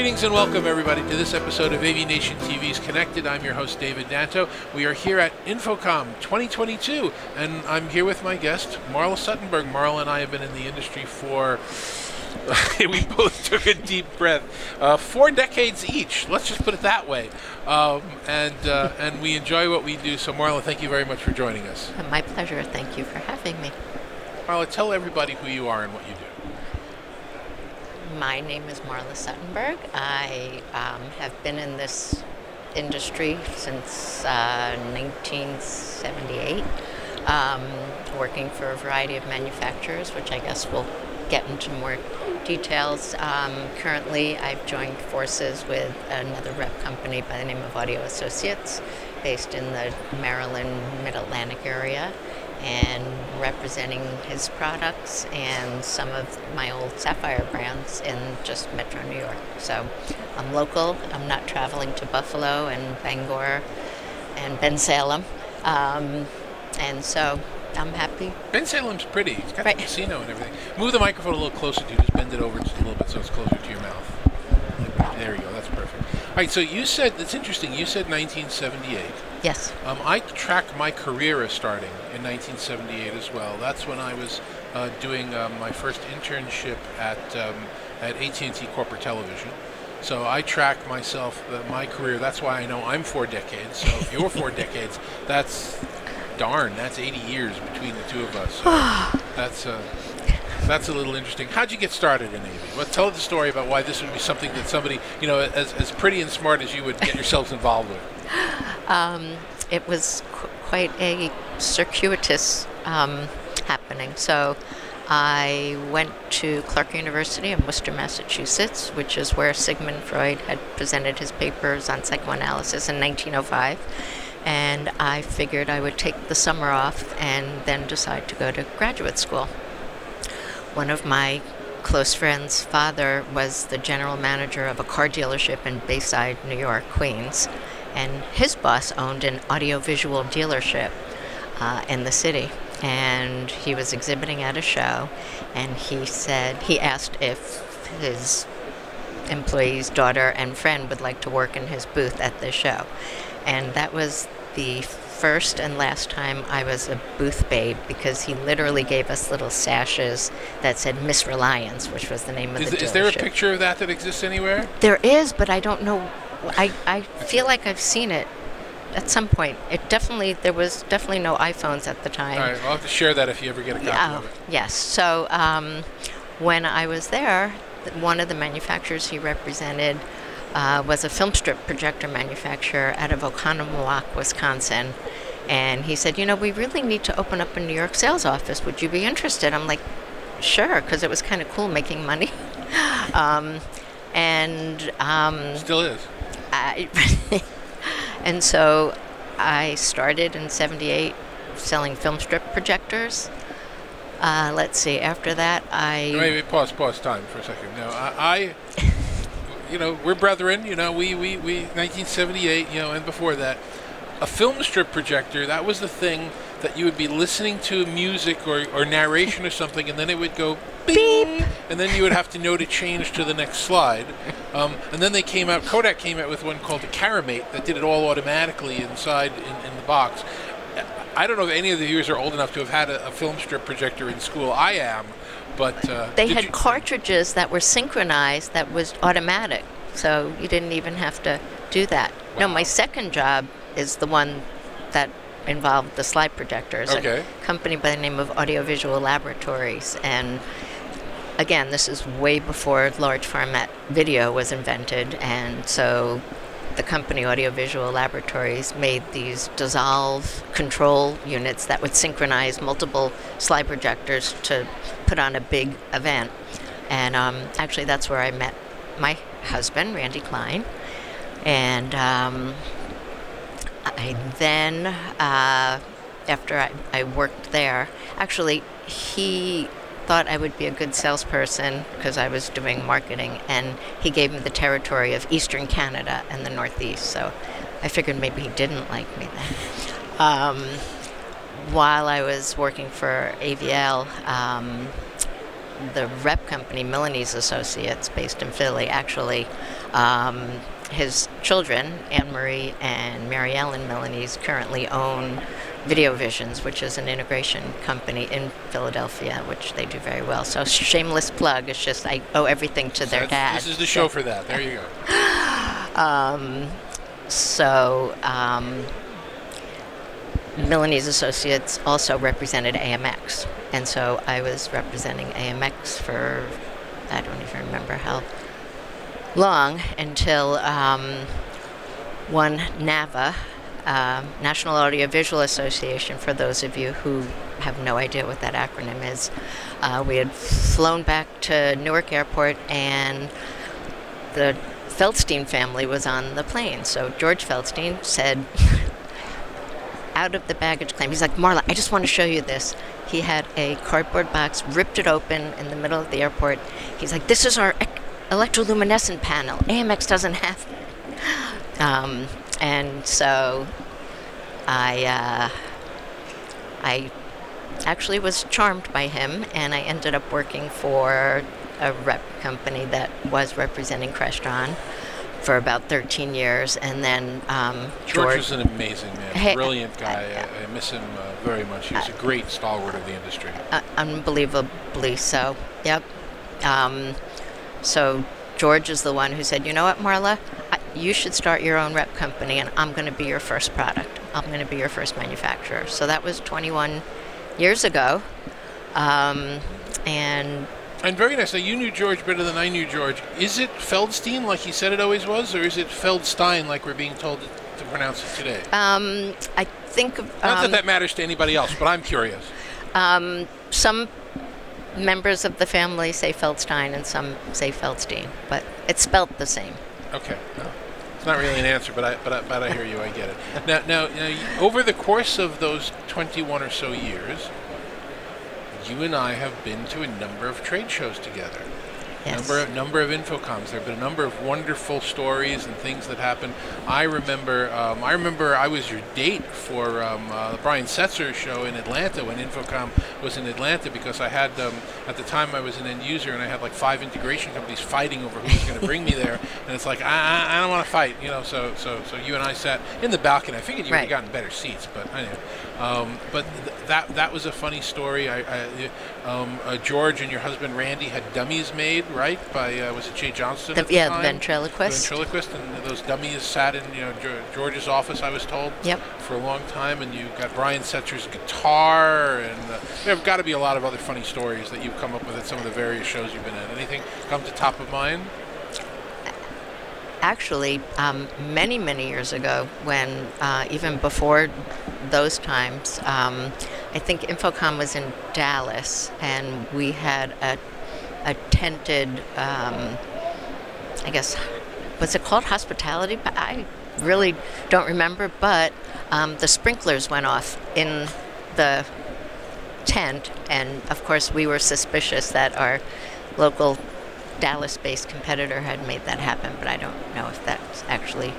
Greetings and welcome, everybody, to this episode of AV Nation TV's Connected. I'm your host, David Danto. We are here at InfoComm 2022, and I'm here with my guest, Marla Suttenberg. Marla and I have been in the industry for. we both took a deep breath. Uh, four decades each. Let's just put it that way. Um, and uh, and we enjoy what we do. So, Marla, thank you very much for joining us. My pleasure. Thank you for having me. Marla, tell everybody who you are and what you do. My name is Marla Suttenberg. I um, have been in this industry since uh, 1978, um, working for a variety of manufacturers, which I guess we'll get into more details. Um, currently, I've joined forces with another rep company by the name of Audio Associates, based in the Maryland Mid Atlantic area. And representing his products and some of my old Sapphire brands in just Metro New York. So I'm local. I'm not traveling to Buffalo and Bangor and Bensalem. Um, and so I'm happy. Bensalem's pretty. It's got Right. the casino and everything. Move the microphone a little closer to you. Just bend it over just a little bit so it's closer to your mouth. There you go. That's perfect. All right. So you said it's interesting. You said 1978. Yes. Um, I track my career as starting in 1978 as well. That's when I was uh, doing um, my first internship at um, at AT&T Corporate Television. So I track myself, uh, my career. That's why I know I'm four decades. So if you're four decades, that's darn. That's 80 years between the two of us. So that's uh, that's a little interesting. How'd you get started in AV? Well, tell the story about why this would be something that somebody, you know, as, as pretty and smart as you would get yourselves involved with. Um, it was qu- quite a circuitous um, happening. So I went to Clark University in Worcester, Massachusetts, which is where Sigmund Freud had presented his papers on psychoanalysis in 1905. And I figured I would take the summer off and then decide to go to graduate school. One of my close friends' father was the general manager of a car dealership in Bayside, New York, Queens, and his boss owned an audiovisual dealership uh, in the city. And he was exhibiting at a show, and he said he asked if his employee's daughter and friend would like to work in his booth at the show. And that was the first and last time I was a booth babe because he literally gave us little sashes that said Miss Reliance, which was the name of Is, the is there a picture of that that exists anywhere? There is, but I don't know. I, I feel like I've seen it at some point. It definitely there was definitely no iPhones at the time. All right, I'll have to share that if you ever get a copy Oh, of it. yes. So um, when I was there, one of the manufacturers he represented uh, was a film strip projector manufacturer out of Oconomowoc, Wisconsin. And he said, You know, we really need to open up a New York sales office. Would you be interested? I'm like, Sure, because it was kind of cool making money. um, and um, Still is. I, and so I started in 78 selling film strip projectors. Uh, let's see, after that, I. Wait, pause, pause, time for a second. No, I, I you know, we're brethren. You know, we, we, we, 1978. You know, and before that, a film strip projector. That was the thing that you would be listening to music or, or narration or something, and then it would go beep, and then you would have to know to change to the next slide. Um, and then they came out. Kodak came out with one called the Caramate that did it all automatically inside in, in the box. I don't know if any of the viewers are old enough to have had a, a film strip projector in school. I am, but uh, they had you- cartridges that were synchronized that was automatic, so you didn't even have to do that. No, my second job is the one that involved the slide projectors. Okay. A company by the name of Audiovisual Laboratories. And again, this is way before large format video was invented. And so the company Audiovisual Laboratories made these dissolve control units that would synchronize multiple slide projectors to put on a big event. And um, actually, that's where I met my husband, Randy Klein. And um, I then uh, after I, I worked there. Actually, he thought I would be a good salesperson because I was doing marketing, and he gave me the territory of Eastern Canada and the Northeast. So I figured maybe he didn't like me then. Um, while I was working for AVL, um, the rep company, Milanese Associates, based in Philly, actually, um, his children, Anne Marie and Mary Ellen Milanese, currently own Video Visions, which is an integration company in Philadelphia, which they do very well. So, shameless plug. It's just I owe everything to their dad. This is the show for that. There you go. Um, so, um, Milanese Associates also represented AMX. And so I was representing AMX for, I don't even remember how long, until um, one NAVA, um, National Audiovisual Association, for those of you who have no idea what that acronym is. Uh, we had flown back to Newark Airport and the Feldstein family was on the plane. So George Feldstein said, out of the baggage claim, he's like, Marla, I just want to show you this. He had a cardboard box, ripped it open in the middle of the airport. He's like, this is our electroluminescent panel. AMX doesn't have. Um, and so I, uh, I actually was charmed by him, and I ended up working for a rep company that was representing Crestron for about 13 years, and then um, George George. was an amazing man, Hey, brilliant guy. I, I miss him uh, very much. He was a great stalwart of the industry. uh, unbelievably so. Yep. Um, so George is the one who said, "You know what, Marla, I, you should start your own rep company, and I'm going to be your first product. I'm going to be your first manufacturer." So that was 21 years ago, um, and And very nice. Now, you knew George better than I knew George. Is it Feldstein, like he said it always was, or is it Feldstein, like we're being told to pronounce it today? um, I think of, Not that um, that matters to anybody else, but I'm curious. um, some members of the family say Feldstein, and some say Feldstein, but it's spelt the same. Okay. No. It's not really an answer, but I, but I, but I hear you. I get it. Now, now, now, over the course of those 21 or so years, you and I have been to a number of trade shows together. Yes. Number of number of InfoComms. There have been a number of wonderful stories and things that happened. I remember. Um, I remember I was your date for um, uh, the Brian Setzer show in Atlanta when InfoComm was in Atlanta because I had um, at the time I was an end user and I had like five integration companies fighting over who was going to bring me there. And it's like I, I, I don't want to fight, you know. So so so you and I sat in the balcony. I figured you would have gotten better seats, but anyway. Um, but th- that that was a funny story. I, I um, uh, George and your husband Randy had dummies made, right? By uh, was it Jay Johnson? The- yeah, the ventriloquist. The ventriloquist, and those dummies sat in you know George's office. I was told. Yep. For a long time, and you got Brian Setzer's guitar, and uh, there have got to be a lot of other funny stories that you've come up with at some of the various shows you've been at. Anything come to top of mind? actually um, many many years ago when uh, even before those times um, i think InfoComm was in dallas and we had a, a tented um, i guess was it called? Hospitality? I really don't remember but um, the sprinklers went off in the tent and of course we were suspicious that our local Dallas-based competitor had made that happen, but I don't know if that's actually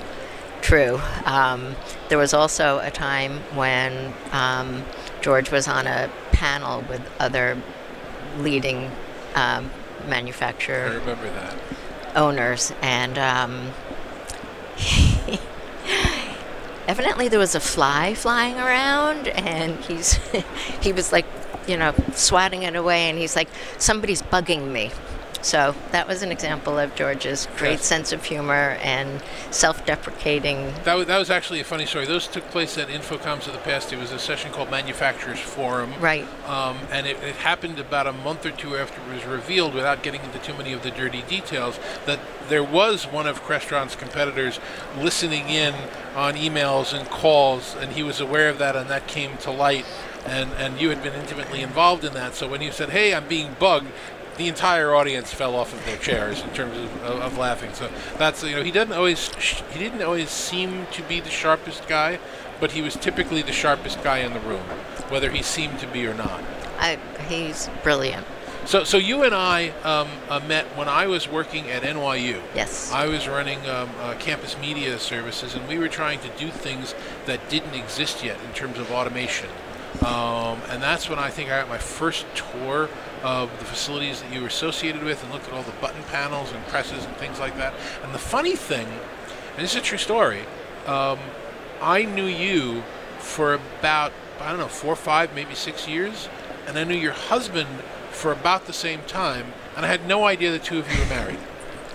true. Um, there was also a time when um, George was on a panel with other leading um, I manufacturer remember that. owners, and um, evidently there was a fly flying around, and he's he was like, you know, swatting it away, and he's like, somebody's bugging me. So that was an example of George's great Yes. sense of humor and self-deprecating. That was, that was actually a funny story. Those took place at InfoComms of the past. It was a session called Manufacturers Forum. Right. Um, and it, it happened about a month or two after it was revealed, without getting into too many of the dirty details, that there was one of Crestron's competitors listening in on emails and calls, and he was aware of that, and that came to light. And, and you had been intimately involved in that. So when you said, hey, I'm being bugged, the entire audience fell off of their chairs in terms of, of, of laughing. So that's you know he doesn't always sh- he didn't always seem to be the sharpest guy, but he was typically the sharpest guy in the room, whether he seemed to be or not. I, he's brilliant. So, so you and I um, uh, met when I was working at NYU. Yes. I was running um, uh, campus media services, and we were trying to do things that didn't exist yet in terms of automation. Um, and that's when I think I got my first tour of the facilities that you were associated with and looked at all the button panels and presses and things like that. And the funny thing, and this is a true story, um, I knew you for about, I don't know, four, five, maybe six years. And I knew your husband for about the same time. And I had no idea the two of you were married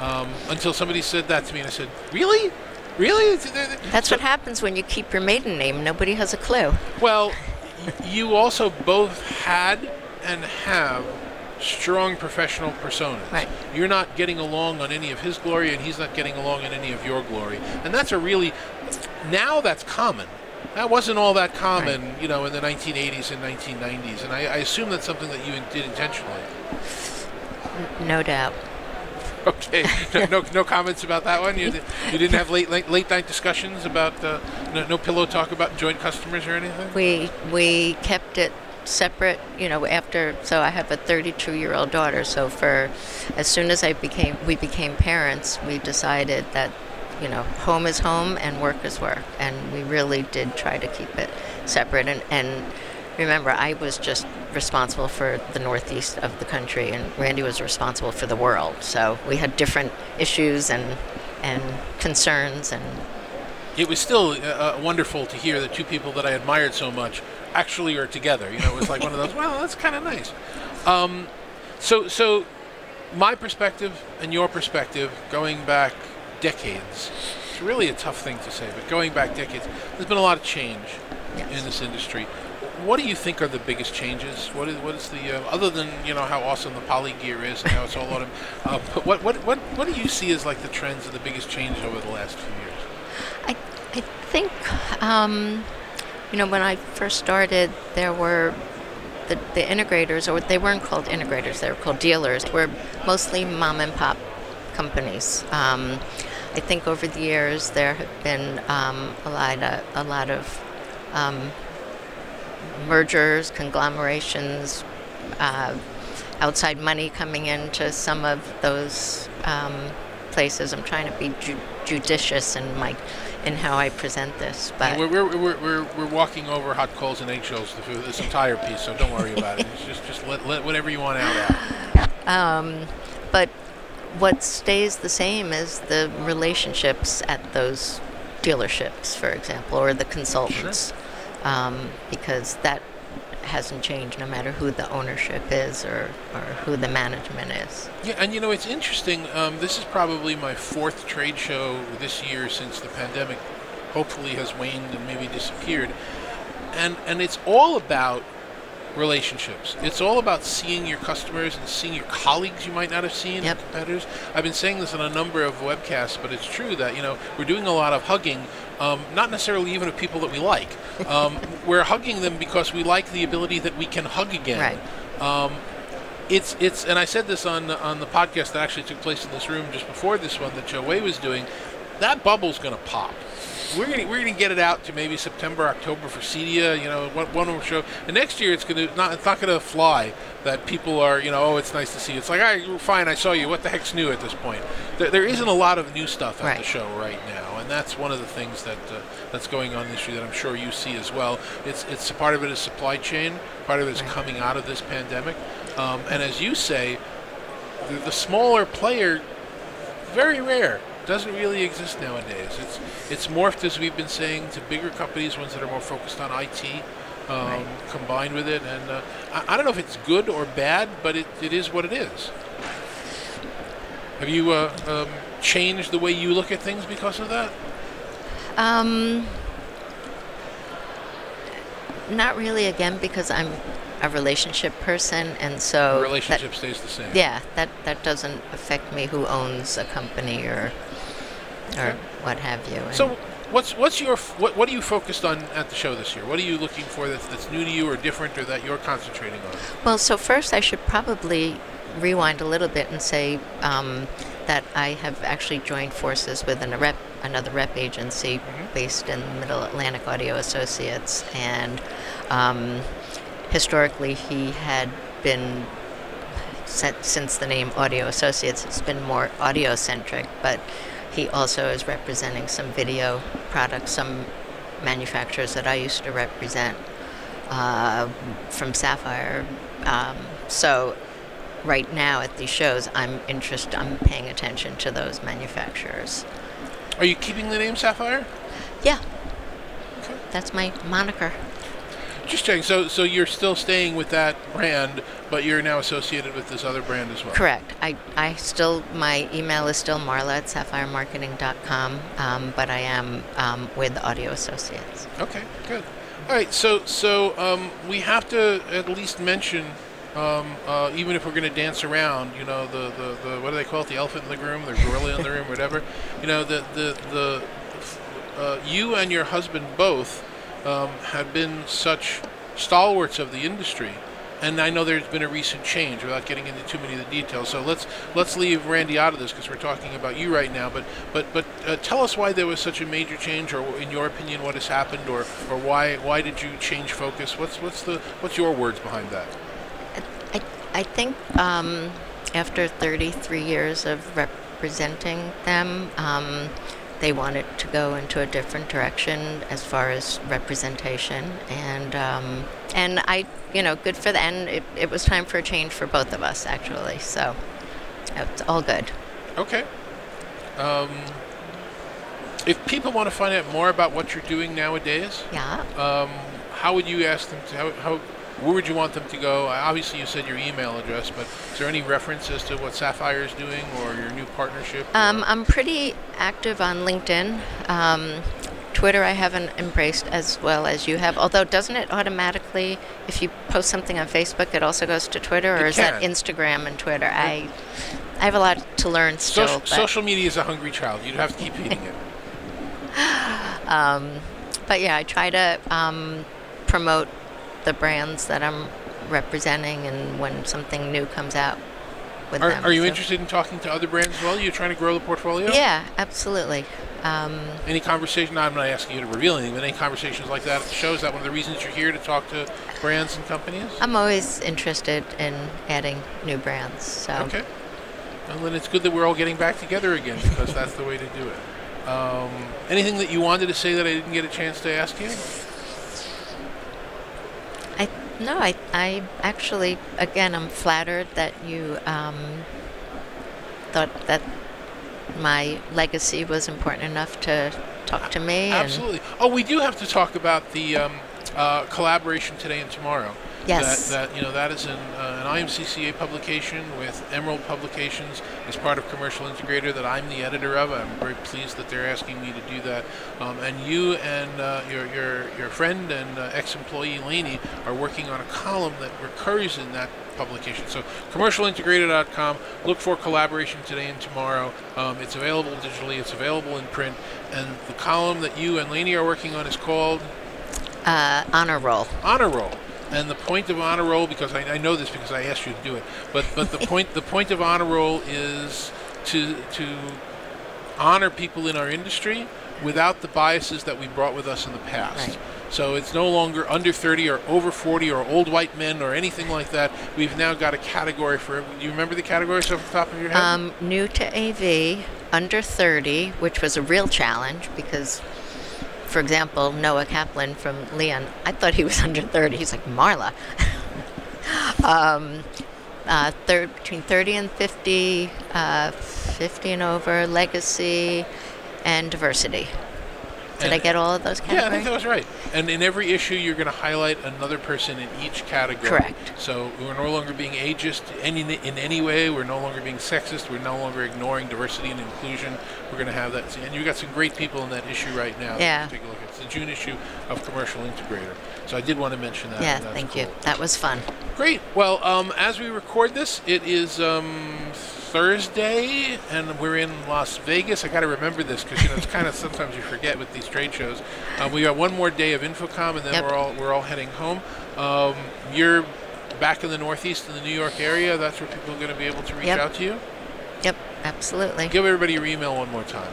um, until somebody said that to me. And I said, Really? Really? That's So- what happens when you keep your maiden name. Nobody has a clue. well, you also both had and have strong professional personas. Right. You're not getting along on any of his glory, and he's not getting along on any of your glory. And that's a really now that's common. That wasn't all that common, you know, in the 1980s and 1990s. And I, I assume that's something that you did intentionally. No doubt. Okay. No, no, no comments about that one. You, you didn't have late, late late night discussions about uh, no, no pillow talk about joint customers or anything. We we kept it separate, you know, after so I have a 32-year-old daughter, so for as soon as I became we became parents, we decided that you know, home is home and work is work, and we really did try to keep it separate and and remember I was just responsible for the northeast of the country and Randy was responsible for the world. So we had different issues and and concerns and It was still uh, uh, wonderful to hear the two people that I admired so much actually are together. You know, it was like one of those. Well, that's kind of nice. Um, so, so my perspective and your perspective, going back decades, it's really a tough thing to say, but going back decades, there's been a lot of change Yes. in this industry. What do you think are the biggest changes? What is what is the uh, other than you know how awesome the poly gear is and how it's all autumn? Uh, but what what what what do you see as like the trends and the biggest change over the last few years? I, I think, um, you know, when I first started, there were the, the integrators, or they weren't called integrators, they were called dealers, were mostly mom and pop companies. Um, I think over the years there have been um, a lot of, a lot of um, mergers, conglomerations, uh, outside money coming into some of those um, places. I'm trying to be ju- judicious in my in how I present this, but we're, we're, we're, we're, we're walking over hot coals and eggshells through this entire piece, so don't worry about it. It's just just let, let whatever you want out. out. um, but what stays the same is the relationships at those dealerships, for example, or the consultants, um, because that hasn't changed no matter who the ownership is or, or who the management is. Yeah, and you know it's interesting. Um, this is probably my fourth trade show this year since the pandemic, hopefully has waned and maybe disappeared, and and it's all about relationships. It's all about seeing your customers and seeing your colleagues you might not have seen, Yep. competitors. I've been saying this on a number of webcasts, but it's true that you know we're doing a lot of hugging, um, not necessarily even of people that we like. Um, we're hugging them because we like the ability that we can hug again. Right. Um, it's it's and I said this on on the podcast that actually took place in this room just before this one that Joe Way was doing. That bubble's going to pop. We're gonna we're gonna get it out to maybe September October for CEDIA. You know, one, one more show. And next year it's gonna not it's not gonna fly. That people are you know oh it's nice to see. you. It's like all right fine I saw you. What the heck's new at this point? There, there isn't a lot of new stuff at the show right now, and that's one of the things that uh, that's going on this year that I'm sure you see as well. It's it's part of it is supply chain. Part of it is Right. coming out of this pandemic. Um, and as you say, the, the smaller player, very rare, doesn't really exist nowadays. It's it's morphed as we've been saying to bigger companies, ones that are more focused on IT, um, Right. combined with it. And uh, I, I don't know if it's good or bad, but it, it is what it is. Have you uh, um, changed the way you look at things because of that? Um, not really, again, because I'm a relationship person, and so the relationship stays the same. yeah, that that doesn't affect me who owns a company or or what have you. So, what's what's your what what are you focused on at the show this year? What are you looking for that's, that's new to you or different or that you're concentrating on? well, so first I should probably rewind a little bit and say um, that I have actually joined forces with an rep another rep agency based in Middle Atlantic Audio Associates, and um, historically he had been since the name Audio Associates, it's been more audio centric, but he also is representing some video products, some manufacturers that I used to represent uh, from Sapphire. Um, so right now at these shows, I'm interested. I'm paying attention to those manufacturers. Are you keeping the name Sapphire? Yeah, Okay. that's my moniker. Just checking. So, so you're still staying with that brand, but you're now associated with this other brand as well. Correct. I, I still my email is still marla at sapphiremarketing.com, um, but I am um, with Audio Associates. Okay, good. All right, so so um, we have to at least mention, um, uh, even if we're going to dance around, you know, the, the, the what do they call it, the elephant in the room, the gorilla in the room, whatever. You know, the the the uh, you and your husband both um, have been such stalwarts of the industry. And I know there's been a recent change without getting into too many of the details. So let's let's leave Randy out of this because we're talking about you right now. But but but uh, tell us why there was such a major change, or in your opinion, what has happened, or or why why did you change focus? What's what's the what's your words behind that? I, I think um, after 33 years of representing them, um, they wanted to go into a different direction as far as representation, and um, and I, you know, good for the end. It, it was time for a change for both of us, actually. So it's all good. Okay. Um, if people want to find out more about what you're doing nowadays, Yeah. um, how would you ask them to? How, how where would you want them to go? Obviously, you said your email address, but is there any reference as to what Sapphire is doing or your new partnership? Um, I'm pretty active on LinkedIn. Um, Twitter, I haven't embraced as well as you have. Although, doesn't it automatically, if you post something on Facebook, it also goes to Twitter, or It is that. Instagram and Twitter? I, I have a lot to learn still. social, social media is a hungry child. You'd have to keep feeding it. um, but yeah, I try to um, promote the brands that I'm representing, and when something new comes out with Are, them. are you so- interested in talking to other brands as well? You're trying to grow the portfolio? Yeah, absolutely. Um, Any conversation? I'm not asking you to reveal anything, but any conversations like that at the show? Is that one of the reasons you're here to talk to brands and companies? I'm always interested in adding new brands. So Okay. Well, then it's good that we're all getting back together again because that's the way to do it. Um, anything that you wanted to say that I didn't get a chance to ask you? No, I I actually again I'm flattered that you um, thought that my legacy was important enough to talk to me. Absolutely. Oh, we do have to talk about the um, uh, collaboration today and tomorrow. Yes. That, that you know that is an, uh, an IMCCA publication with Emerald Publications as part of Commercial Integrator that I'm the editor of. I'm very pleased that they're asking me to do that. Um, and you and uh, your your your friend and uh, ex-employee Laney are working on a column that recurs in that publication. So commercialintegrator.com. Look for collaboration today and tomorrow. Um, it's available digitally. It's available in print. And the column that you and Laney are working on is called uh, honor roll. honor roll. And the point of honor roll, because I, I know this because I asked you to do it, but but the point the point of honor roll is to to honor people in our industry without the biases that we brought with us in the past. Right. So it's no longer under 30 or over 40 or old white men or anything like that. We've now got a category for. Do you remember the categories off the top of your head? Um, new to AV, under 30, which was a real challenge because, for example, Noah Kaplan from Leon, I thought he was under 30. He's like, Marla. um, uh, thir- between 30 and 50, uh, 50 and over, legacy, and diversity. Did I get all of those categories? Yeah, I think that was right. And in every issue, you're going to highlight another person in each category. Correct. So we're no longer being ageist any, in any way. We're no longer being sexist. We're no longer ignoring diversity and inclusion. We're going to have that. And you've got some great people in that issue right now. Yeah. Take a look. at. It's the June issue of Commercial Integrator. So I did want to mention that. yeah, and thank you. That was fun. Great. Well, um, as we record this, it is um, Thursday, and we're in Las Vegas. I got to remember this because you know it's kind of sometimes you forget with these trade shows. Um, we got one more day of InfoComm, and then Yep. we're all we're all heading home. Um, you're back in the Northeast in the New York area. That's where people are going to be able to reach Yep. out to you. Yep, absolutely. Give everybody your email one more time.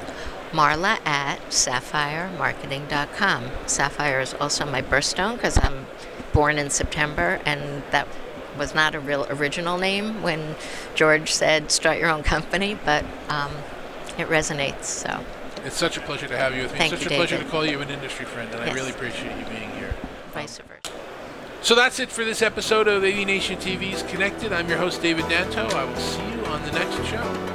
Marla at sapphiremarketing.com. Sapphire is also my birthstone because I'm born in September, and that was not a real original name when George said start your own company, but um, it resonates. So It's such a pleasure to have you with me. Thank it's such you, a pleasure David. to call you an industry friend, and I really appreciate you being here. vice versa. So that's it for this episode of AV Nation TV's Connected. I'm your host, David Danto. I will see you on the next show.